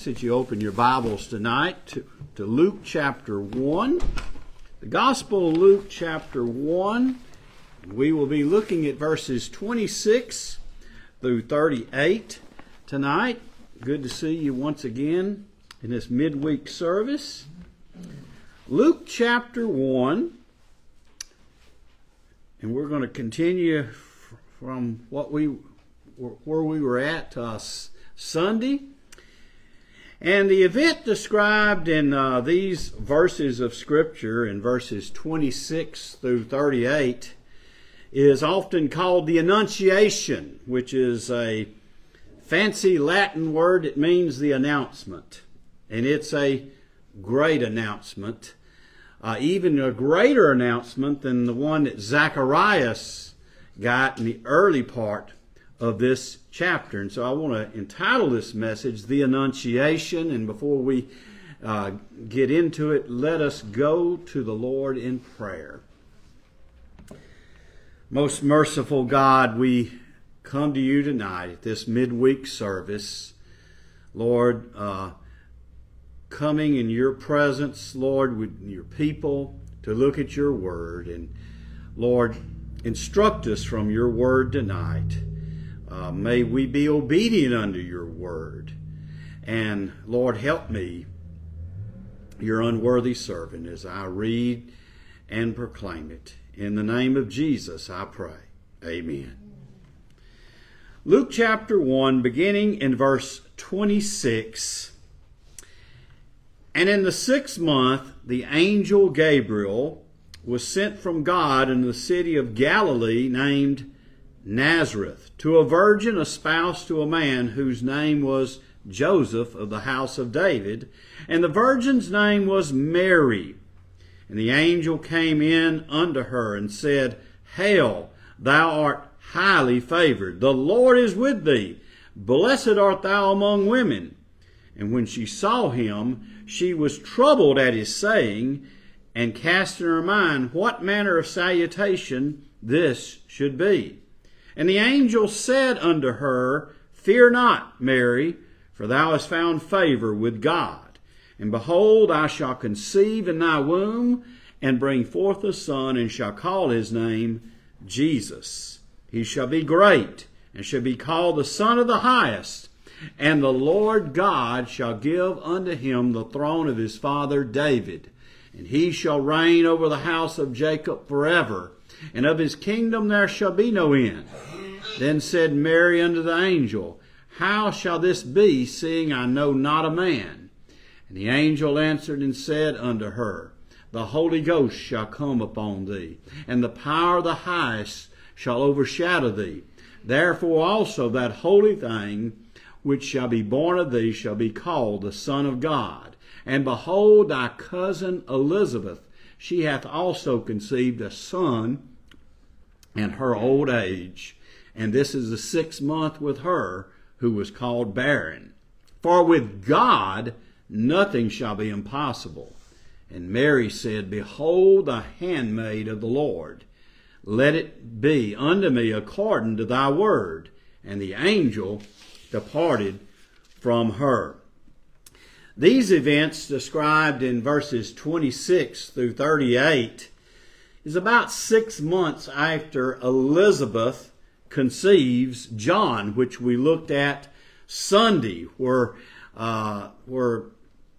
ask that you open your Bibles tonight to, to Luke chapter 1. The Gospel of Luke chapter 1. We will be looking at verses 26 through 38 tonight. Good to see you once again in this midweek service. Luke chapter 1. And we're going to continue from what we where we were at uh, Sunday. And the event described in uh, these verses of Scripture, in verses 26 through 38, is often called the Annunciation, which is a fancy Latin word. It means the announcement. And it's a great announcement, uh, even a greater announcement than the one that Zacharias got in the early part of this chapter. And so I want to entitle this message, The Annunciation. And before we uh, get into it, let us go to the Lord in prayer. Most merciful God, we come to you tonight at this midweek service. Lord, uh, coming in your presence, Lord, with your people to look at your word. And Lord, instruct us from your word tonight. Uh, may we be obedient unto your word. And Lord, help me, your unworthy servant, as I read and proclaim it. In the name of Jesus, I pray. Amen. Luke chapter 1, beginning in verse 26. And in the sixth month, the angel Gabriel was sent from God in the city of Galilee named Nazareth to a virgin espoused to a man whose name was Joseph of the house of David, and the virgin's name was Mary. And the angel came in unto her and said, Hail, thou art highly favored. The Lord is with thee. Blessed art thou among women. And when she saw him, she was troubled at his saying, and cast in her mind what manner of salutation this should be. And the angel said unto her, Fear not, Mary, for thou hast found favor with God. And behold, I shall conceive in thy womb, and bring forth a son, and shall call his name Jesus. He shall be great, and shall be called the Son of the Highest. And the Lord God shall give unto him the throne of his father David, and he shall reign over the house of Jacob forever and of his kingdom there shall be no end. Then said Mary unto the angel, How shall this be, seeing I know not a man? And the angel answered and said unto her, The Holy Ghost shall come upon thee, and the power of the highest shall overshadow thee. Therefore also that holy thing which shall be born of thee shall be called the Son of God. And behold, thy cousin Elizabeth, she hath also conceived a son and her old age. And this is the sixth month with her who was called barren. For with God nothing shall be impossible. And Mary said, Behold the handmaid of the Lord. Let it be unto me according to thy word. And the angel departed from her. These events described in verses 26 through 38 is about six months after Elizabeth conceives John, which we looked at Sunday, where uh, where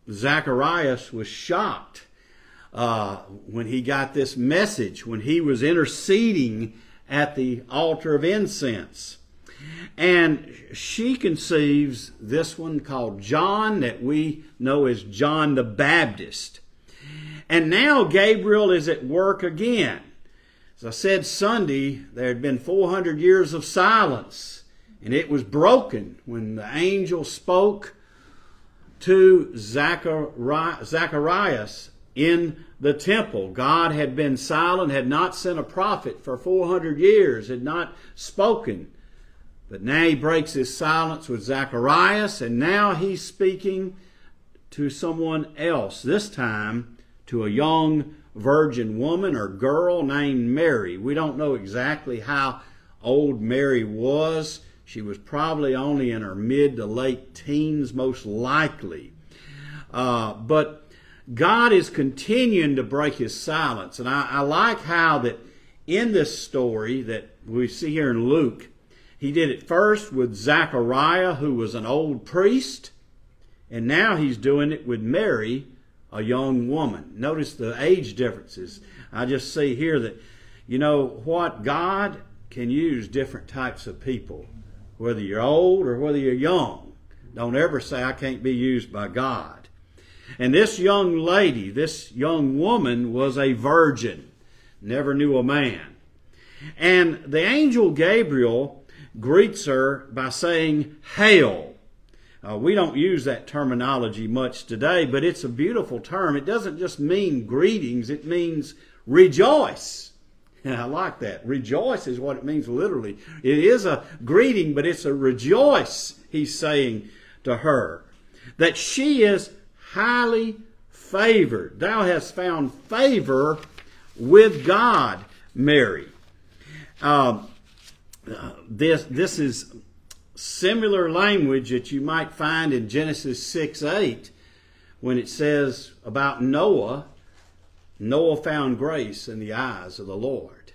Zacharias was shocked uh, when he got this message when he was interceding at the altar of incense. And she conceives this one called John, that we know as John the Baptist. And now Gabriel is at work again. As I said Sunday, there had been 400 years of silence, and it was broken when the angel spoke to Zacharias in the temple. God had been silent, had not sent a prophet for 400 years, had not spoken. But now he breaks his silence with Zacharias, and now he's speaking to someone else. This time, to a young virgin woman or girl named Mary. We don't know exactly how old Mary was. She was probably only in her mid to late teens, most likely. Uh, but God is continuing to break his silence. And I, I like how that in this story that we see here in Luke, he did it first with Zachariah, who was an old priest, and now he's doing it with Mary, a young woman. Notice the age differences. I just see here that, you know what, God can use different types of people, whether you're old or whether you're young. Don't ever say, I can't be used by God. And this young lady, this young woman, was a virgin, never knew a man. And the angel Gabriel greets her by saying, Hail. Uh, we don't use that terminology much today, but it's a beautiful term. It doesn't just mean greetings, it means rejoice. And I like that. Rejoice is what it means literally. It is a greeting, but it's a rejoice, he's saying to her. That she is highly favored. Thou hast found favor with God, Mary. Um, uh, this this is similar language that you might find in Genesis 6 8 when it says about Noah, Noah found grace in the eyes of the Lord.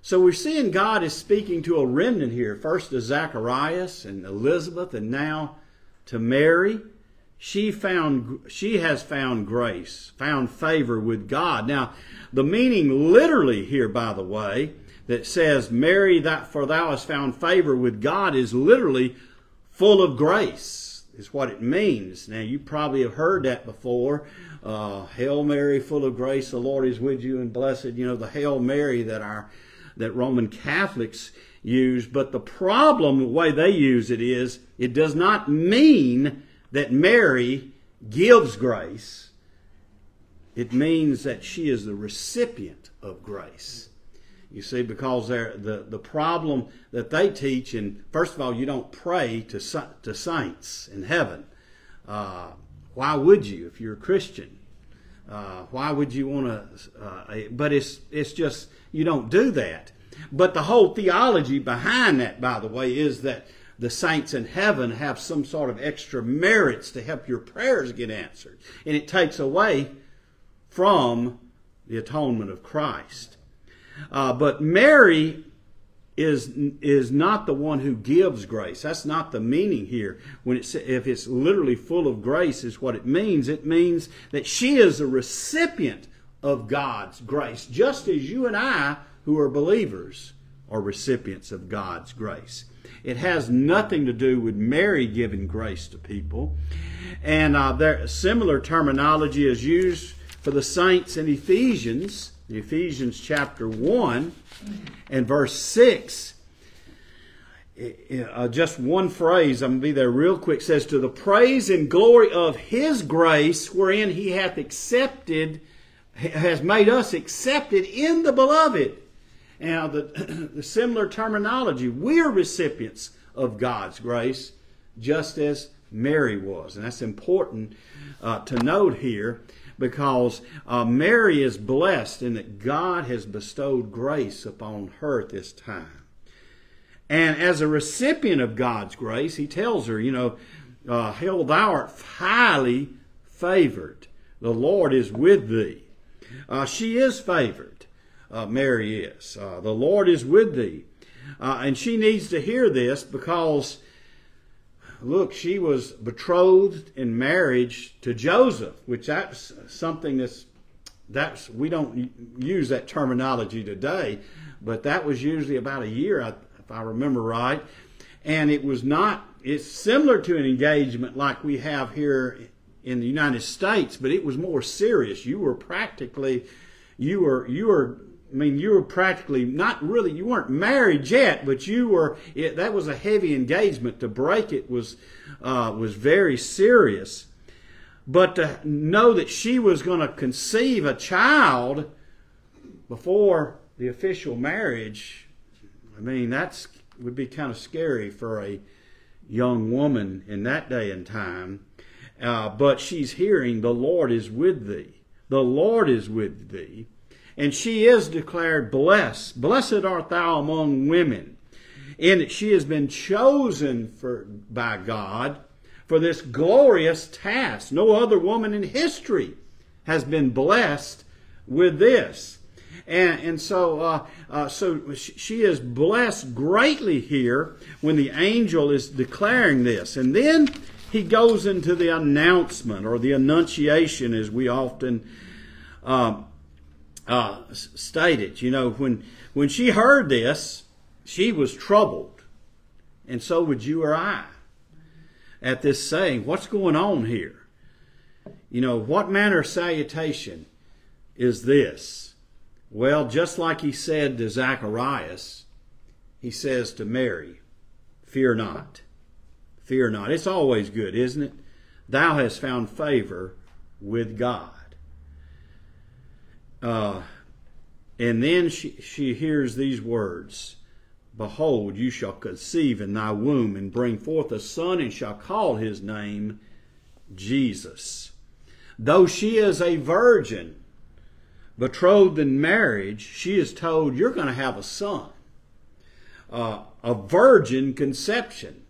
So we're seeing God is speaking to a remnant here, first to Zacharias and Elizabeth, and now to Mary. She found she has found grace, found favor with God. Now, the meaning literally here, by the way, that says, Mary, that for thou hast found favor with God is literally full of grace, is what it means. Now, you probably have heard that before. Uh, Hail Mary, full of grace, the Lord is with you and blessed. You know, the Hail Mary that our that Roman Catholics use. But the problem, the way they use it is, it does not mean that Mary gives grace. It means that she is the recipient of grace. You see, because the, the problem that they teach, and first of all, you don't pray to, to saints in heaven. Uh, why would you if you're a Christian? Uh, why would you want to? Uh, but it's it's just you don't do that. But the whole theology behind that, by the way, is that the saints in heaven have some sort of extra merits to help your prayers get answered, and it takes away from the atonement of Christ. Uh, but Mary is is not the one who gives grace. That's not the meaning here. When it's if it's literally full of grace, is what it means. It means that she is a recipient of God's grace, just as you and I, who are believers, are recipients of God's grace. It has nothing to do with Mary giving grace to people, and uh, there similar terminology is used for the saints in Ephesians Ephesians chapter 1 and verse 6. Uh, just one phrase, I'm going to be there real quick, says, To the praise and glory of His grace, wherein He hath accepted, has made us accepted in the beloved. Now, the, the similar terminology, we are recipients of God's grace, just as Mary was. And that's important uh, to note here because uh, Mary is blessed in that God has bestowed grace upon her at this time. And as a recipient of God's grace, he tells her, you know, uh, Hail, thou art highly favored. The Lord is with thee. Uh, she is favored. Uh, Mary is. Uh, the Lord is with thee. Uh, and she needs to hear this because look, she was betrothed in marriage to Joseph, which that's something that's that's we don't use that terminology today, but that was usually about a year, if I remember right, and it was not. It's similar to an engagement like we have here in the United States, but it was more serious. You were practically, you were you were I mean, you were practically not really, you weren't married yet, but you were, it, that was a heavy engagement. To break it was, uh, was very serious. But to know that she was going to conceive a child before the official marriage, I mean, that's would be kind of scary for a young woman in that day and time. Uh, but she's hearing, the Lord is with thee. The Lord is with thee and she is declared blessed. Blessed art thou among women. in that she has been chosen for, by God for this glorious task. No other woman in history has been blessed with this. And, and so, uh, uh, so she is blessed greatly here when the angel is declaring this. And then he goes into the announcement or the annunciation, as we often uh, uh, state it. You know, when when she heard this, she was troubled, and so would you or I. At this saying, what's going on here? You know, what manner of salutation is this? Well, just like he said to Zacharias, he says to Mary, Fear not. Fear not. It's always good, isn't it? Thou hast found favor with God. Uh, and then she, she hears these words Behold, you shall conceive in thy womb and bring forth a son, and shall call his name Jesus. Though she is a virgin, betrothed in marriage, she is told, You're going to have a son. Uh, a virgin conception.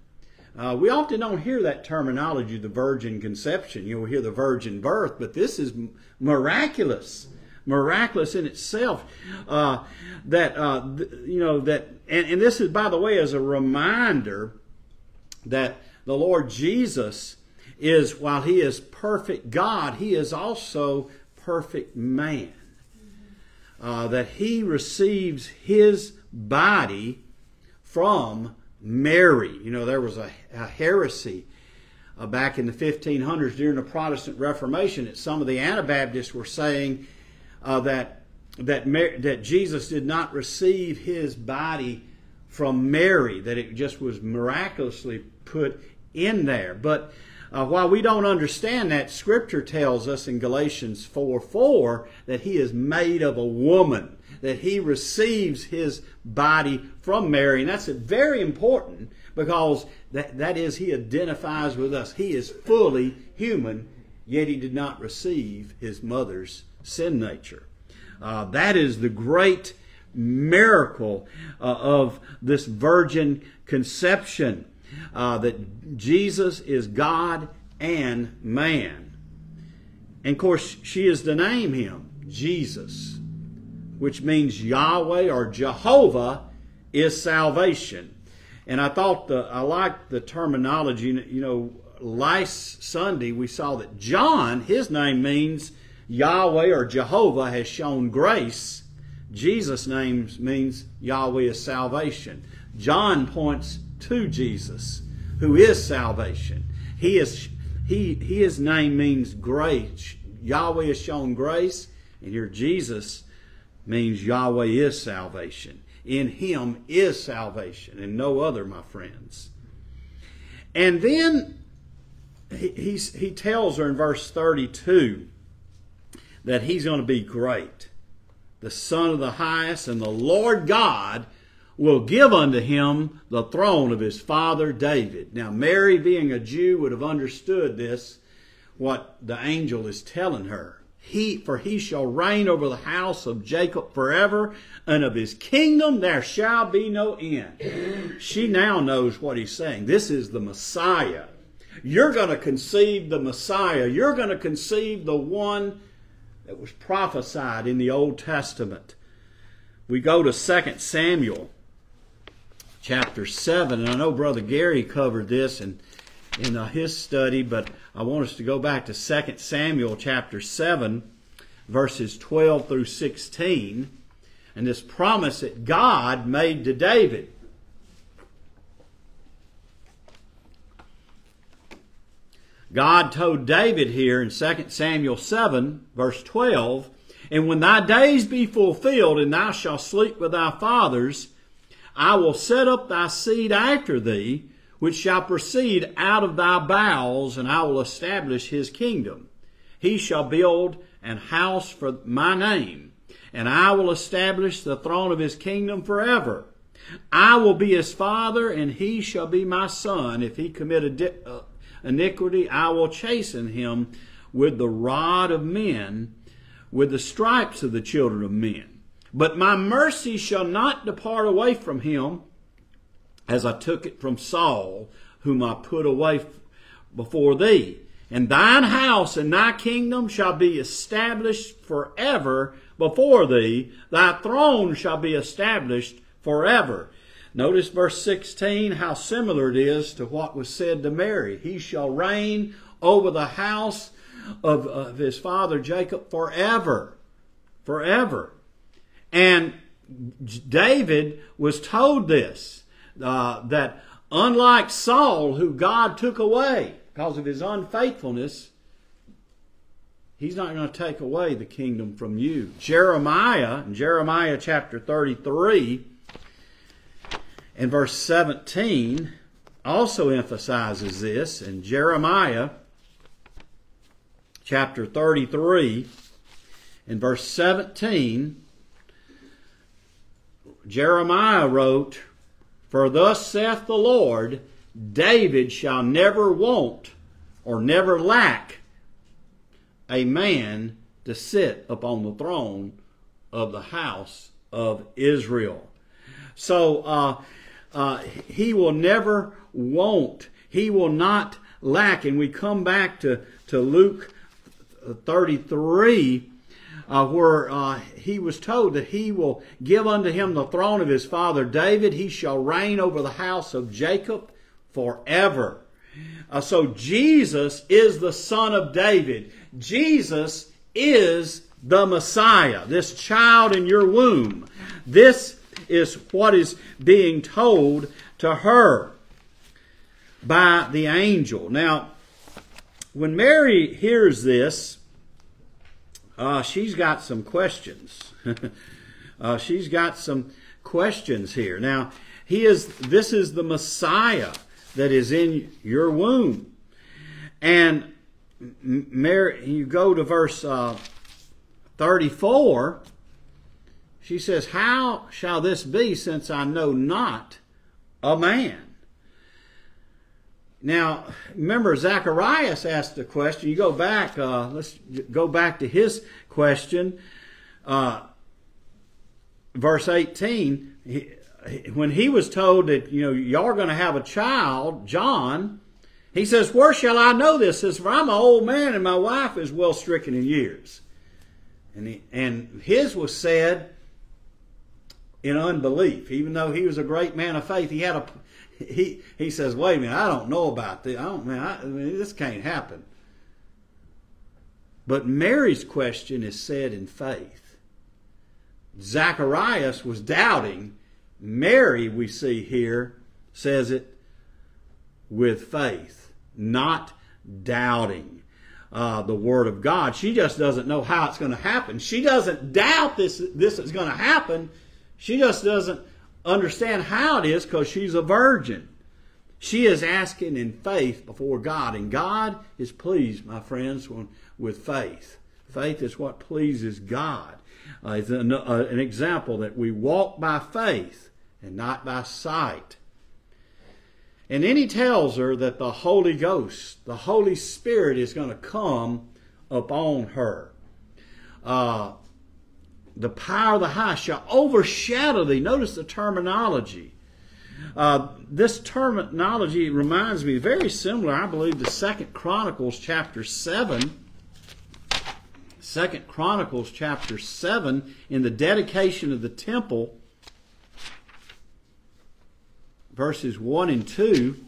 Uh, we often don't hear that terminology, the virgin conception. You'll hear the virgin birth, but this is miraculous miraculous in itself. Uh, that uh, th- you know that, and, and this is by the way as a reminder that the Lord Jesus is while he is perfect God, he is also perfect man. Uh, that he receives his body from Mary. You know, there was a, a heresy uh, back in the 1500s during the Protestant Reformation that some of the Anabaptists were saying uh, that that that Jesus did not receive his body from Mary, that it just was miraculously put in there. But uh, while we don't understand that, Scripture tells us in Galatians 4 4 that he is made of a woman, that he receives his body from Mary. And that's very important because that, that is, he identifies with us. He is fully human, yet he did not receive his mother's sin nature. Uh, that is the great miracle uh, of this virgin conception uh, that Jesus is God and man. And of course, she is to name him Jesus, which means Yahweh or Jehovah is salvation. And I thought the I liked the terminology. You know, last Sunday we saw that John, his name means Yahweh or Jehovah has shown grace. Jesus' name means Yahweh is salvation. John points to Jesus, who is salvation. He is he his name means grace. Yahweh has shown grace, and here Jesus means Yahweh is salvation. In him is salvation, and no other, my friends. And then he, he tells her in verse 32 that he's going to be great. The Son of the highest and the Lord God will give unto him the throne of his father David. Now, Mary, being a Jew, would have understood this, what the angel is telling her. He, for he shall reign over the house of Jacob forever, and of his kingdom there shall be no end. She now knows what he's saying. This is the Messiah. You're going to conceive the Messiah. You're going to conceive the one that was prophesied in the Old Testament. We go to 2 Samuel chapter 7, and I know Brother Gary covered this in, in uh, his study, but I want us to go back to 2 Samuel chapter 7, verses 12 through 16, and this promise that God made to David. God told David here in 2 Samuel 7, verse 12, And when thy days be fulfilled, and thou shalt sleep with thy fathers, I will set up thy seed after thee, which shall proceed out of thy bowels, and I will establish his kingdom. He shall build an house for my name, and I will establish the throne of his kingdom forever. I will be his father, and he shall be my son if he commit a, uh, iniquity, I will chasten him with the rod of men, with the stripes of the children of men. But my mercy shall not depart away from him, as I took it from Saul, whom I put away before thee. And thine house and thy kingdom shall be established forever before thee. Thy throne shall be established forever. Notice verse 16, how similar it is to what was said to Mary. He shall reign over the house of, of his father Jacob forever. Forever. And David was told this, uh, that unlike Saul, who God took away, because of his unfaithfulness, he's not going to take away the kingdom from you. Jeremiah, in Jeremiah chapter 33 and verse 17, also emphasizes this. In Jeremiah chapter 33 and verse 17, Jeremiah wrote, For thus saith the Lord, David shall never want or never lack a man to sit upon the throne of the house of Israel. So uh, uh, he will never want, he will not lack. And we come back to, to Luke 33 uh, where uh, he was told that he will give unto him the throne of his father David. He shall reign over the house of Jacob forever. Uh, so Jesus is the son of David. Jesus is the Messiah, this child in your womb. This is what is being told to her by the angel. Now, when Mary hears this, uh, she's got some questions. uh, she's got some questions here. Now, he is. This is the Messiah that is in your womb. And Mary, you go to verse uh, 34, she says, How shall this be since I know not a man? Now, remember, Zacharias asked the question. You go back, uh, let's go back to his question. Uh, verse 18, he, when he was told that, you know, y'all are going to have a child, John, he says, Where shall I know this? He says, For I'm an old man and my wife is well stricken in years. And, he, and his was said in unbelief. Even though he was a great man of faith, he had a he he says, "Wait a minute, I don't know about this. I don't man, I, I mean, this can't happen." But Mary's question is said in faith. Zacharias was doubting, Mary, we see here, says it with faith, not doubting uh, the Word of God. She just doesn't know how it's going to happen. She doesn't doubt this, this is going to happen. She just doesn't understand how it is because she's a virgin. She is asking in faith before God, and God is pleased, my friends, with faith. Faith is what pleases God. Uh, it's an, uh, an example that we walk by faith and not by sight. And then he tells her that the Holy Ghost, the Holy Spirit, is going to come upon her. Uh, the power of the high shall overshadow thee. Notice the terminology. Uh, this terminology reminds me very similar, I believe, to Second Chronicles chapter seven. Second Chronicles chapter seven in the dedication of the temple verses 1 and 2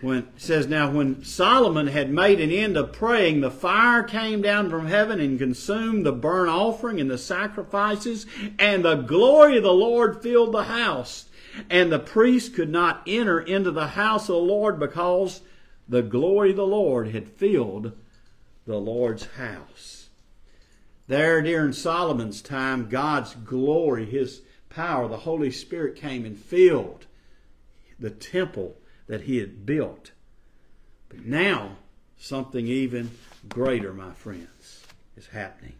when it says now when solomon had made an end of praying the fire came down from heaven and consumed the burnt offering and the sacrifices and the glory of the lord filled the house. And the priest could not enter into the house of the lord because the glory of the lord had filled the lord's house. There during solomon's time god's glory his power the holy spirit came and filled the temple that he had built. But now, something even greater, my friends, is happening.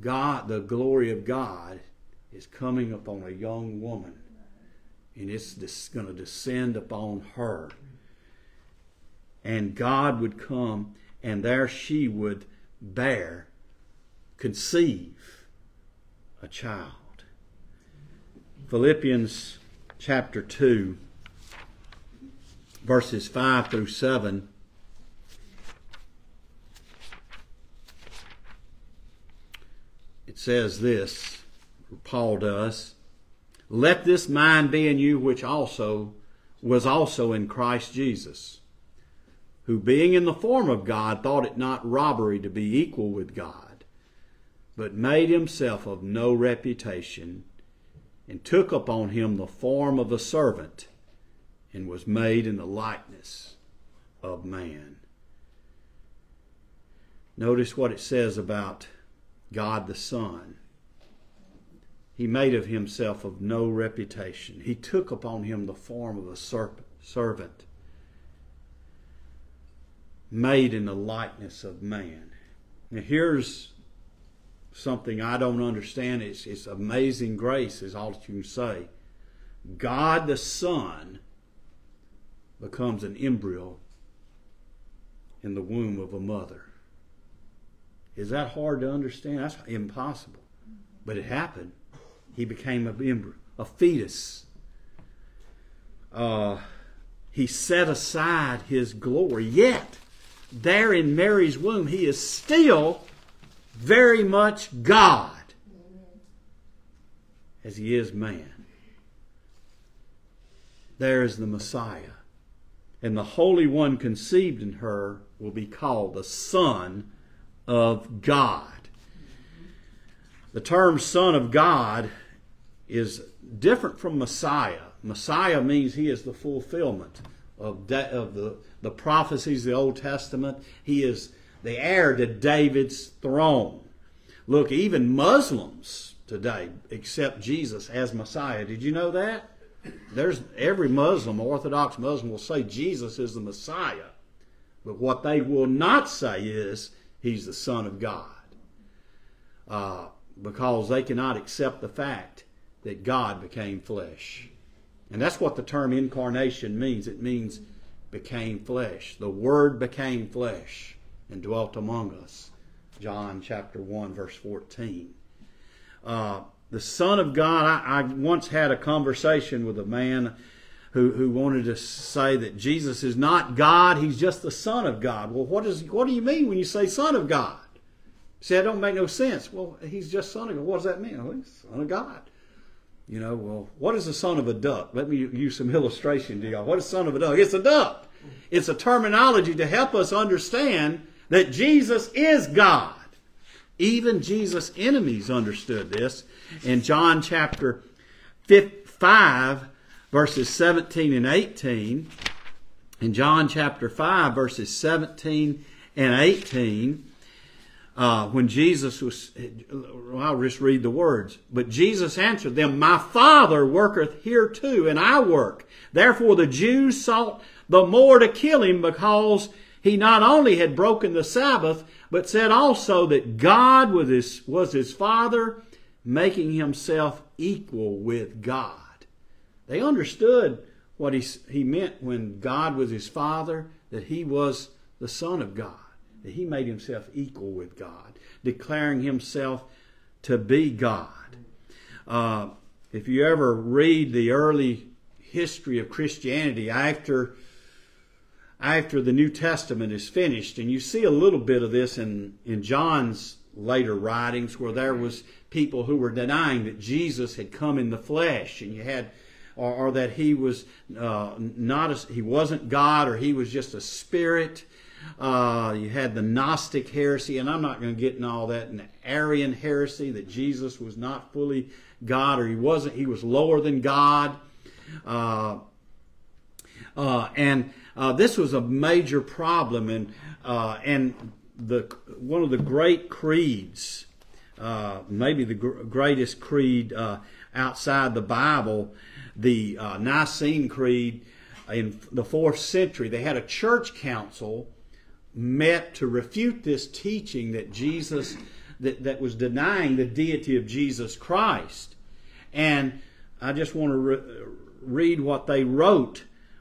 God, the glory of God, is coming upon a young woman, and it's going to descend upon her. And God would come, and there she would bear, conceive a child. Philippians chapter 2, verses 5 through 7. It says this, Paul does, Let this mind be in you which also was also in Christ Jesus, who being in the form of God thought it not robbery to be equal with God, but made himself of no reputation, and took upon him the form of a servant, and was made in the likeness of man. Notice what it says about God the Son. He made of himself of no reputation. He took upon him the form of a servant, made in the likeness of man. Now, here's something I don't understand. It's, it's amazing grace, is all that you can say. God the Son becomes an embryo in the womb of a mother. Is that hard to understand? That's impossible. But it happened. He became a embryo, a fetus. Uh, he set aside his glory. Yet, there in Mary's womb, he is still very much God as he is man. There is the Messiah. And the Holy One conceived in her will be called the Son of God. The term Son of God is different from Messiah. Messiah means he is the fulfillment of, de- of the, the prophecies of the Old Testament. He is the heir to David's throne. Look, even Muslims today accept Jesus as Messiah. Did you know that? There's every Muslim, Orthodox Muslim, will say Jesus is the Messiah. But what they will not say is he's the Son of God. Uh, because they cannot accept the fact that God became flesh. And that's what the term incarnation means. It means became flesh. The Word became flesh and dwelt among us. John chapter 1, verse 14. Uh, the Son of God, I, I, once had a conversation with a man who, who wanted to say that Jesus is not God, he's just the Son of God. Well, what, is, what do you mean when you say Son of God? See, that don't make no sense. Well, he's just Son of God. What does that mean? Well, he's Son of God. You know, well, what is the son of a duck? Let me use some illustration to y'all. What is son of a duck? It's a duck. It's a terminology to help us understand that Jesus is God. Even Jesus' enemies understood this. In John chapter 5, verses 17 and 18, in John chapter 5, verses 17 and 18, uh, when Jesus was, I'll just read the words. But Jesus answered them, My Father worketh here too, and I work. Therefore the Jews sought the more to kill him because he not only had broken the Sabbath, but said also that God was his, was his Father, making himself equal with God. They understood what he, he meant when God was his Father, that he was the Son of God that he made himself equal with God, declaring himself to be God. Uh, if you ever read the early history of Christianity after after the New Testament is finished, and you see a little bit of this in, in John's later writings where there was people who were denying that Jesus had come in the flesh, and you had or, or that he was uh, not a, he wasn't God or he was just a spirit. Uh, you had the Gnostic heresy, and I'm not going to get in all that. And the Arian heresy that Jesus was not fully God, or he wasn't. He was lower than God. Uh, uh, and uh, this was a major problem, and uh, and the one of the great creeds, uh, maybe the gr- greatest creed outside the Bible, the Nicene Creed in the fourth century. They had a church council met to refute this teaching that Jesus that, that was denying the deity of Jesus Christ. And I just want to re- read what they wrote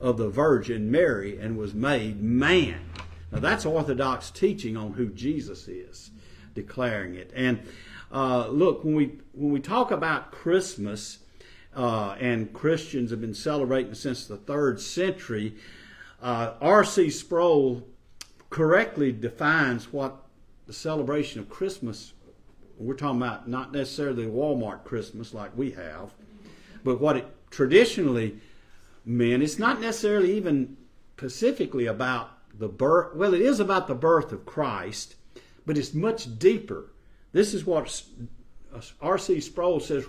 of the Virgin Mary and was made man. Now that's Orthodox teaching on who Jesus is, declaring it. And uh, look, when we when we talk about Christmas, uh, and Christians have been celebrating since the third century, uh, R.C. Sproul correctly defines what the celebration of Christmas. We're talking about not necessarily Walmart Christmas like we have, but what it traditionally meant. It's not necessarily even specifically about the birth. Well, it is about the birth of Christ, but it's much deeper. This is what uh, R.C. Sproul says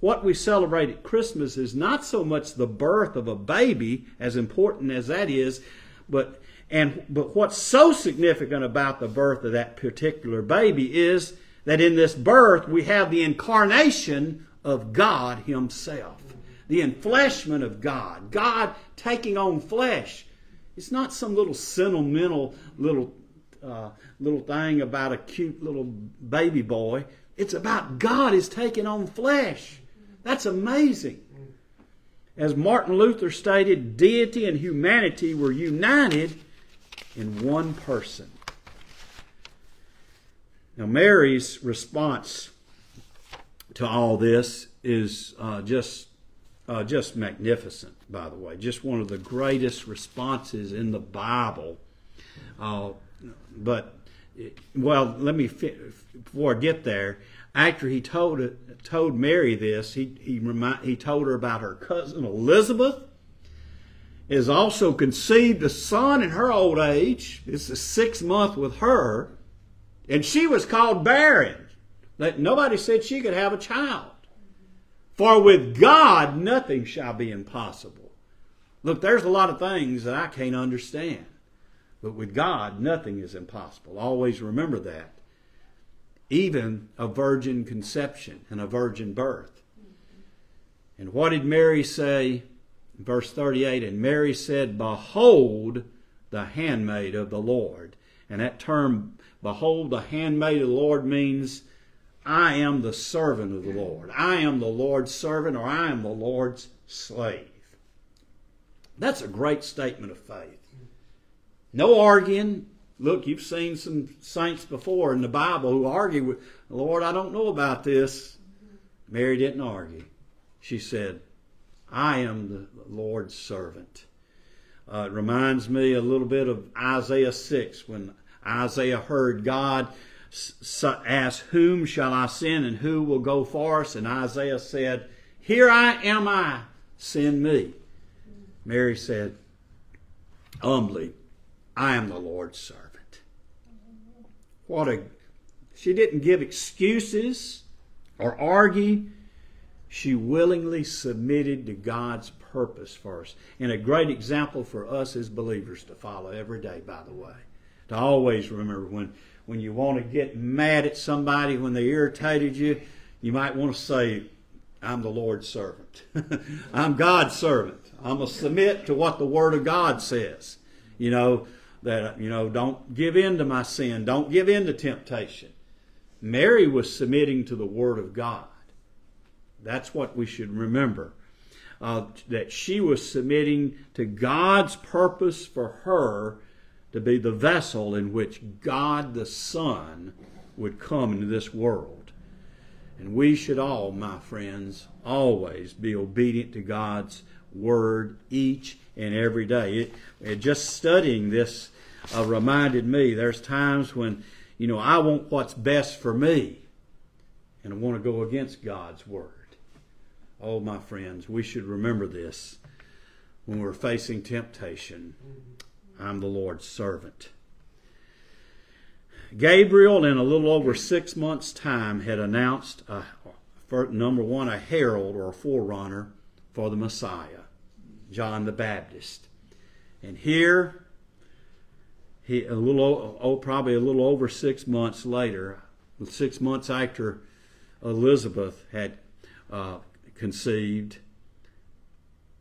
what we celebrate at Christmas is not so much the birth of a baby, as important as that is, but and but what's so significant about the birth of that particular baby is that in this birth we have the incarnation of God Himself, the enfleshment of God, God taking on flesh. It's not some little sentimental little uh, little thing about a cute little baby boy. It's about God is taking on flesh. That's amazing. As Martin Luther stated, deity and humanity were united in one person. Now, Mary's response to all this is uh, just uh, just magnificent, by the way. Just one of the greatest responses in the Bible. Uh, but, well, let me, before I get there, after he told told Mary this, he he remind, he told her about her cousin Elizabeth is also conceived a son in her old age. It's the sixth month with her, and she was called barren. That nobody said she could have a child. For with God nothing shall be impossible. Look, there's a lot of things that I can't understand. But with God, nothing is impossible. Always remember that even a virgin conception and a virgin birth. And what did Mary say? Verse 38 And Mary said, Behold the handmaid of the Lord. And that term, behold the handmaid of the Lord, means I am the servant of the Lord. I am the Lord's servant, or I am the Lord's slave. That's a great statement of faith. No arguing, Look, you've seen some saints before in the Bible who argue with, Lord, I don't know about this. Mary didn't argue. She said, I am the Lord's servant. Uh, it reminds me a little bit of Isaiah 6 when Isaiah heard God ask, Whom shall I send and who will go for us? And Isaiah said, Here I am I, send me. Mary said, Humbly, I am the Lord's servant. What a she didn't give excuses or argue. She willingly submitted to God's purpose for us. And a great example for us as believers to follow every day, by the way. To always remember when, when you want to get mad at somebody, when they irritated you, you might want to say, I'm the Lord's servant. I'm God's servant. I'm going to submit to what the Word of God says. You know, that, you know, don't give in to my sin. Don't give in to temptation. Mary was submitting to the Word of God. That's what we should remember. Uh, that she was submitting to God's purpose for her to be the vessel in which God the Son would come into this world. And we should all, my friends, always be obedient to God's Word each and every day. It, it, just studying this uh, reminded me there's times when, you know, I want what's best for me and I want to go against God's word. Oh, my friends, we should remember this when we're facing temptation. I'm the Lord's servant. Gabriel, in a little over six months' time, had announced, a, number one, a herald or a forerunner for the Messiah, John the Baptist. And here he a little oh, probably a little over six months later, six months after Elizabeth had uh, conceived,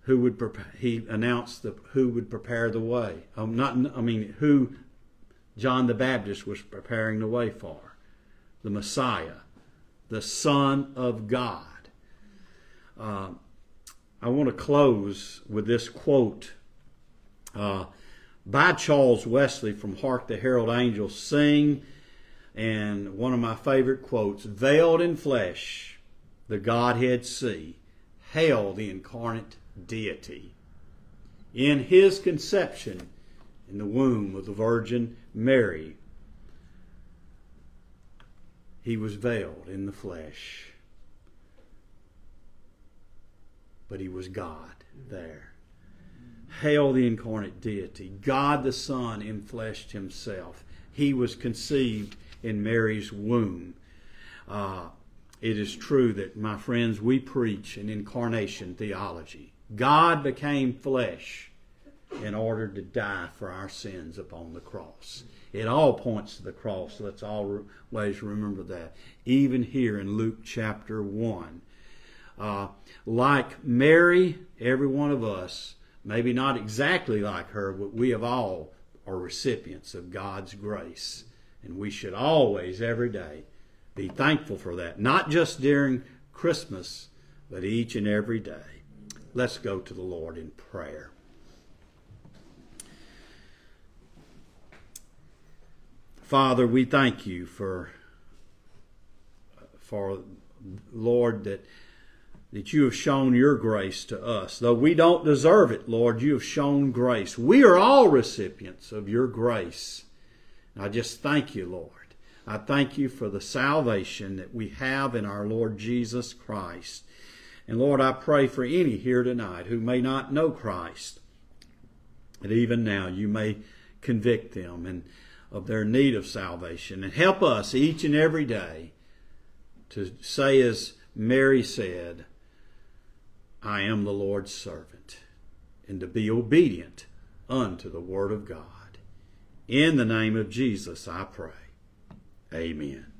who would prepare, he announced the, who would prepare the way. Um, not, I mean, who John the Baptist was preparing the way for. The Messiah, the Son of God. Uh, I want to close with this quote uh, by Charles Wesley from Hark the Herald Angels Sing, and one of my favorite quotes Veiled in flesh, the Godhead see, hail the incarnate deity. In his conception, in the womb of the Virgin Mary, he was veiled in the flesh but he was God there. Hail the incarnate deity. God the Son enfleshed himself. He was conceived in Mary's womb. Uh, it is true that, my friends, we preach an incarnation theology. God became flesh in order to die for our sins upon the cross. It all points to the cross. Let's always remember that. Even here in Luke chapter 1, uh, like Mary, every one of us, maybe not exactly like her, but we have all are recipients of God's grace. And we should always, every day, be thankful for that. Not just during Christmas, but each and every day. Let's go to the Lord in prayer. Father, we thank you for, for Lord, that that you have shown your grace to us. Though we don't deserve it, Lord, you have shown grace. We are all recipients of your grace. And I just thank you, Lord. I thank you for the salvation that we have in our Lord Jesus Christ. And Lord, I pray for any here tonight who may not know Christ, that even now you may convict them and of their need of salvation and help us each and every day to say as Mary said, I am the Lord's servant, and to be obedient unto the Word of God. In the name of Jesus, I pray. Amen.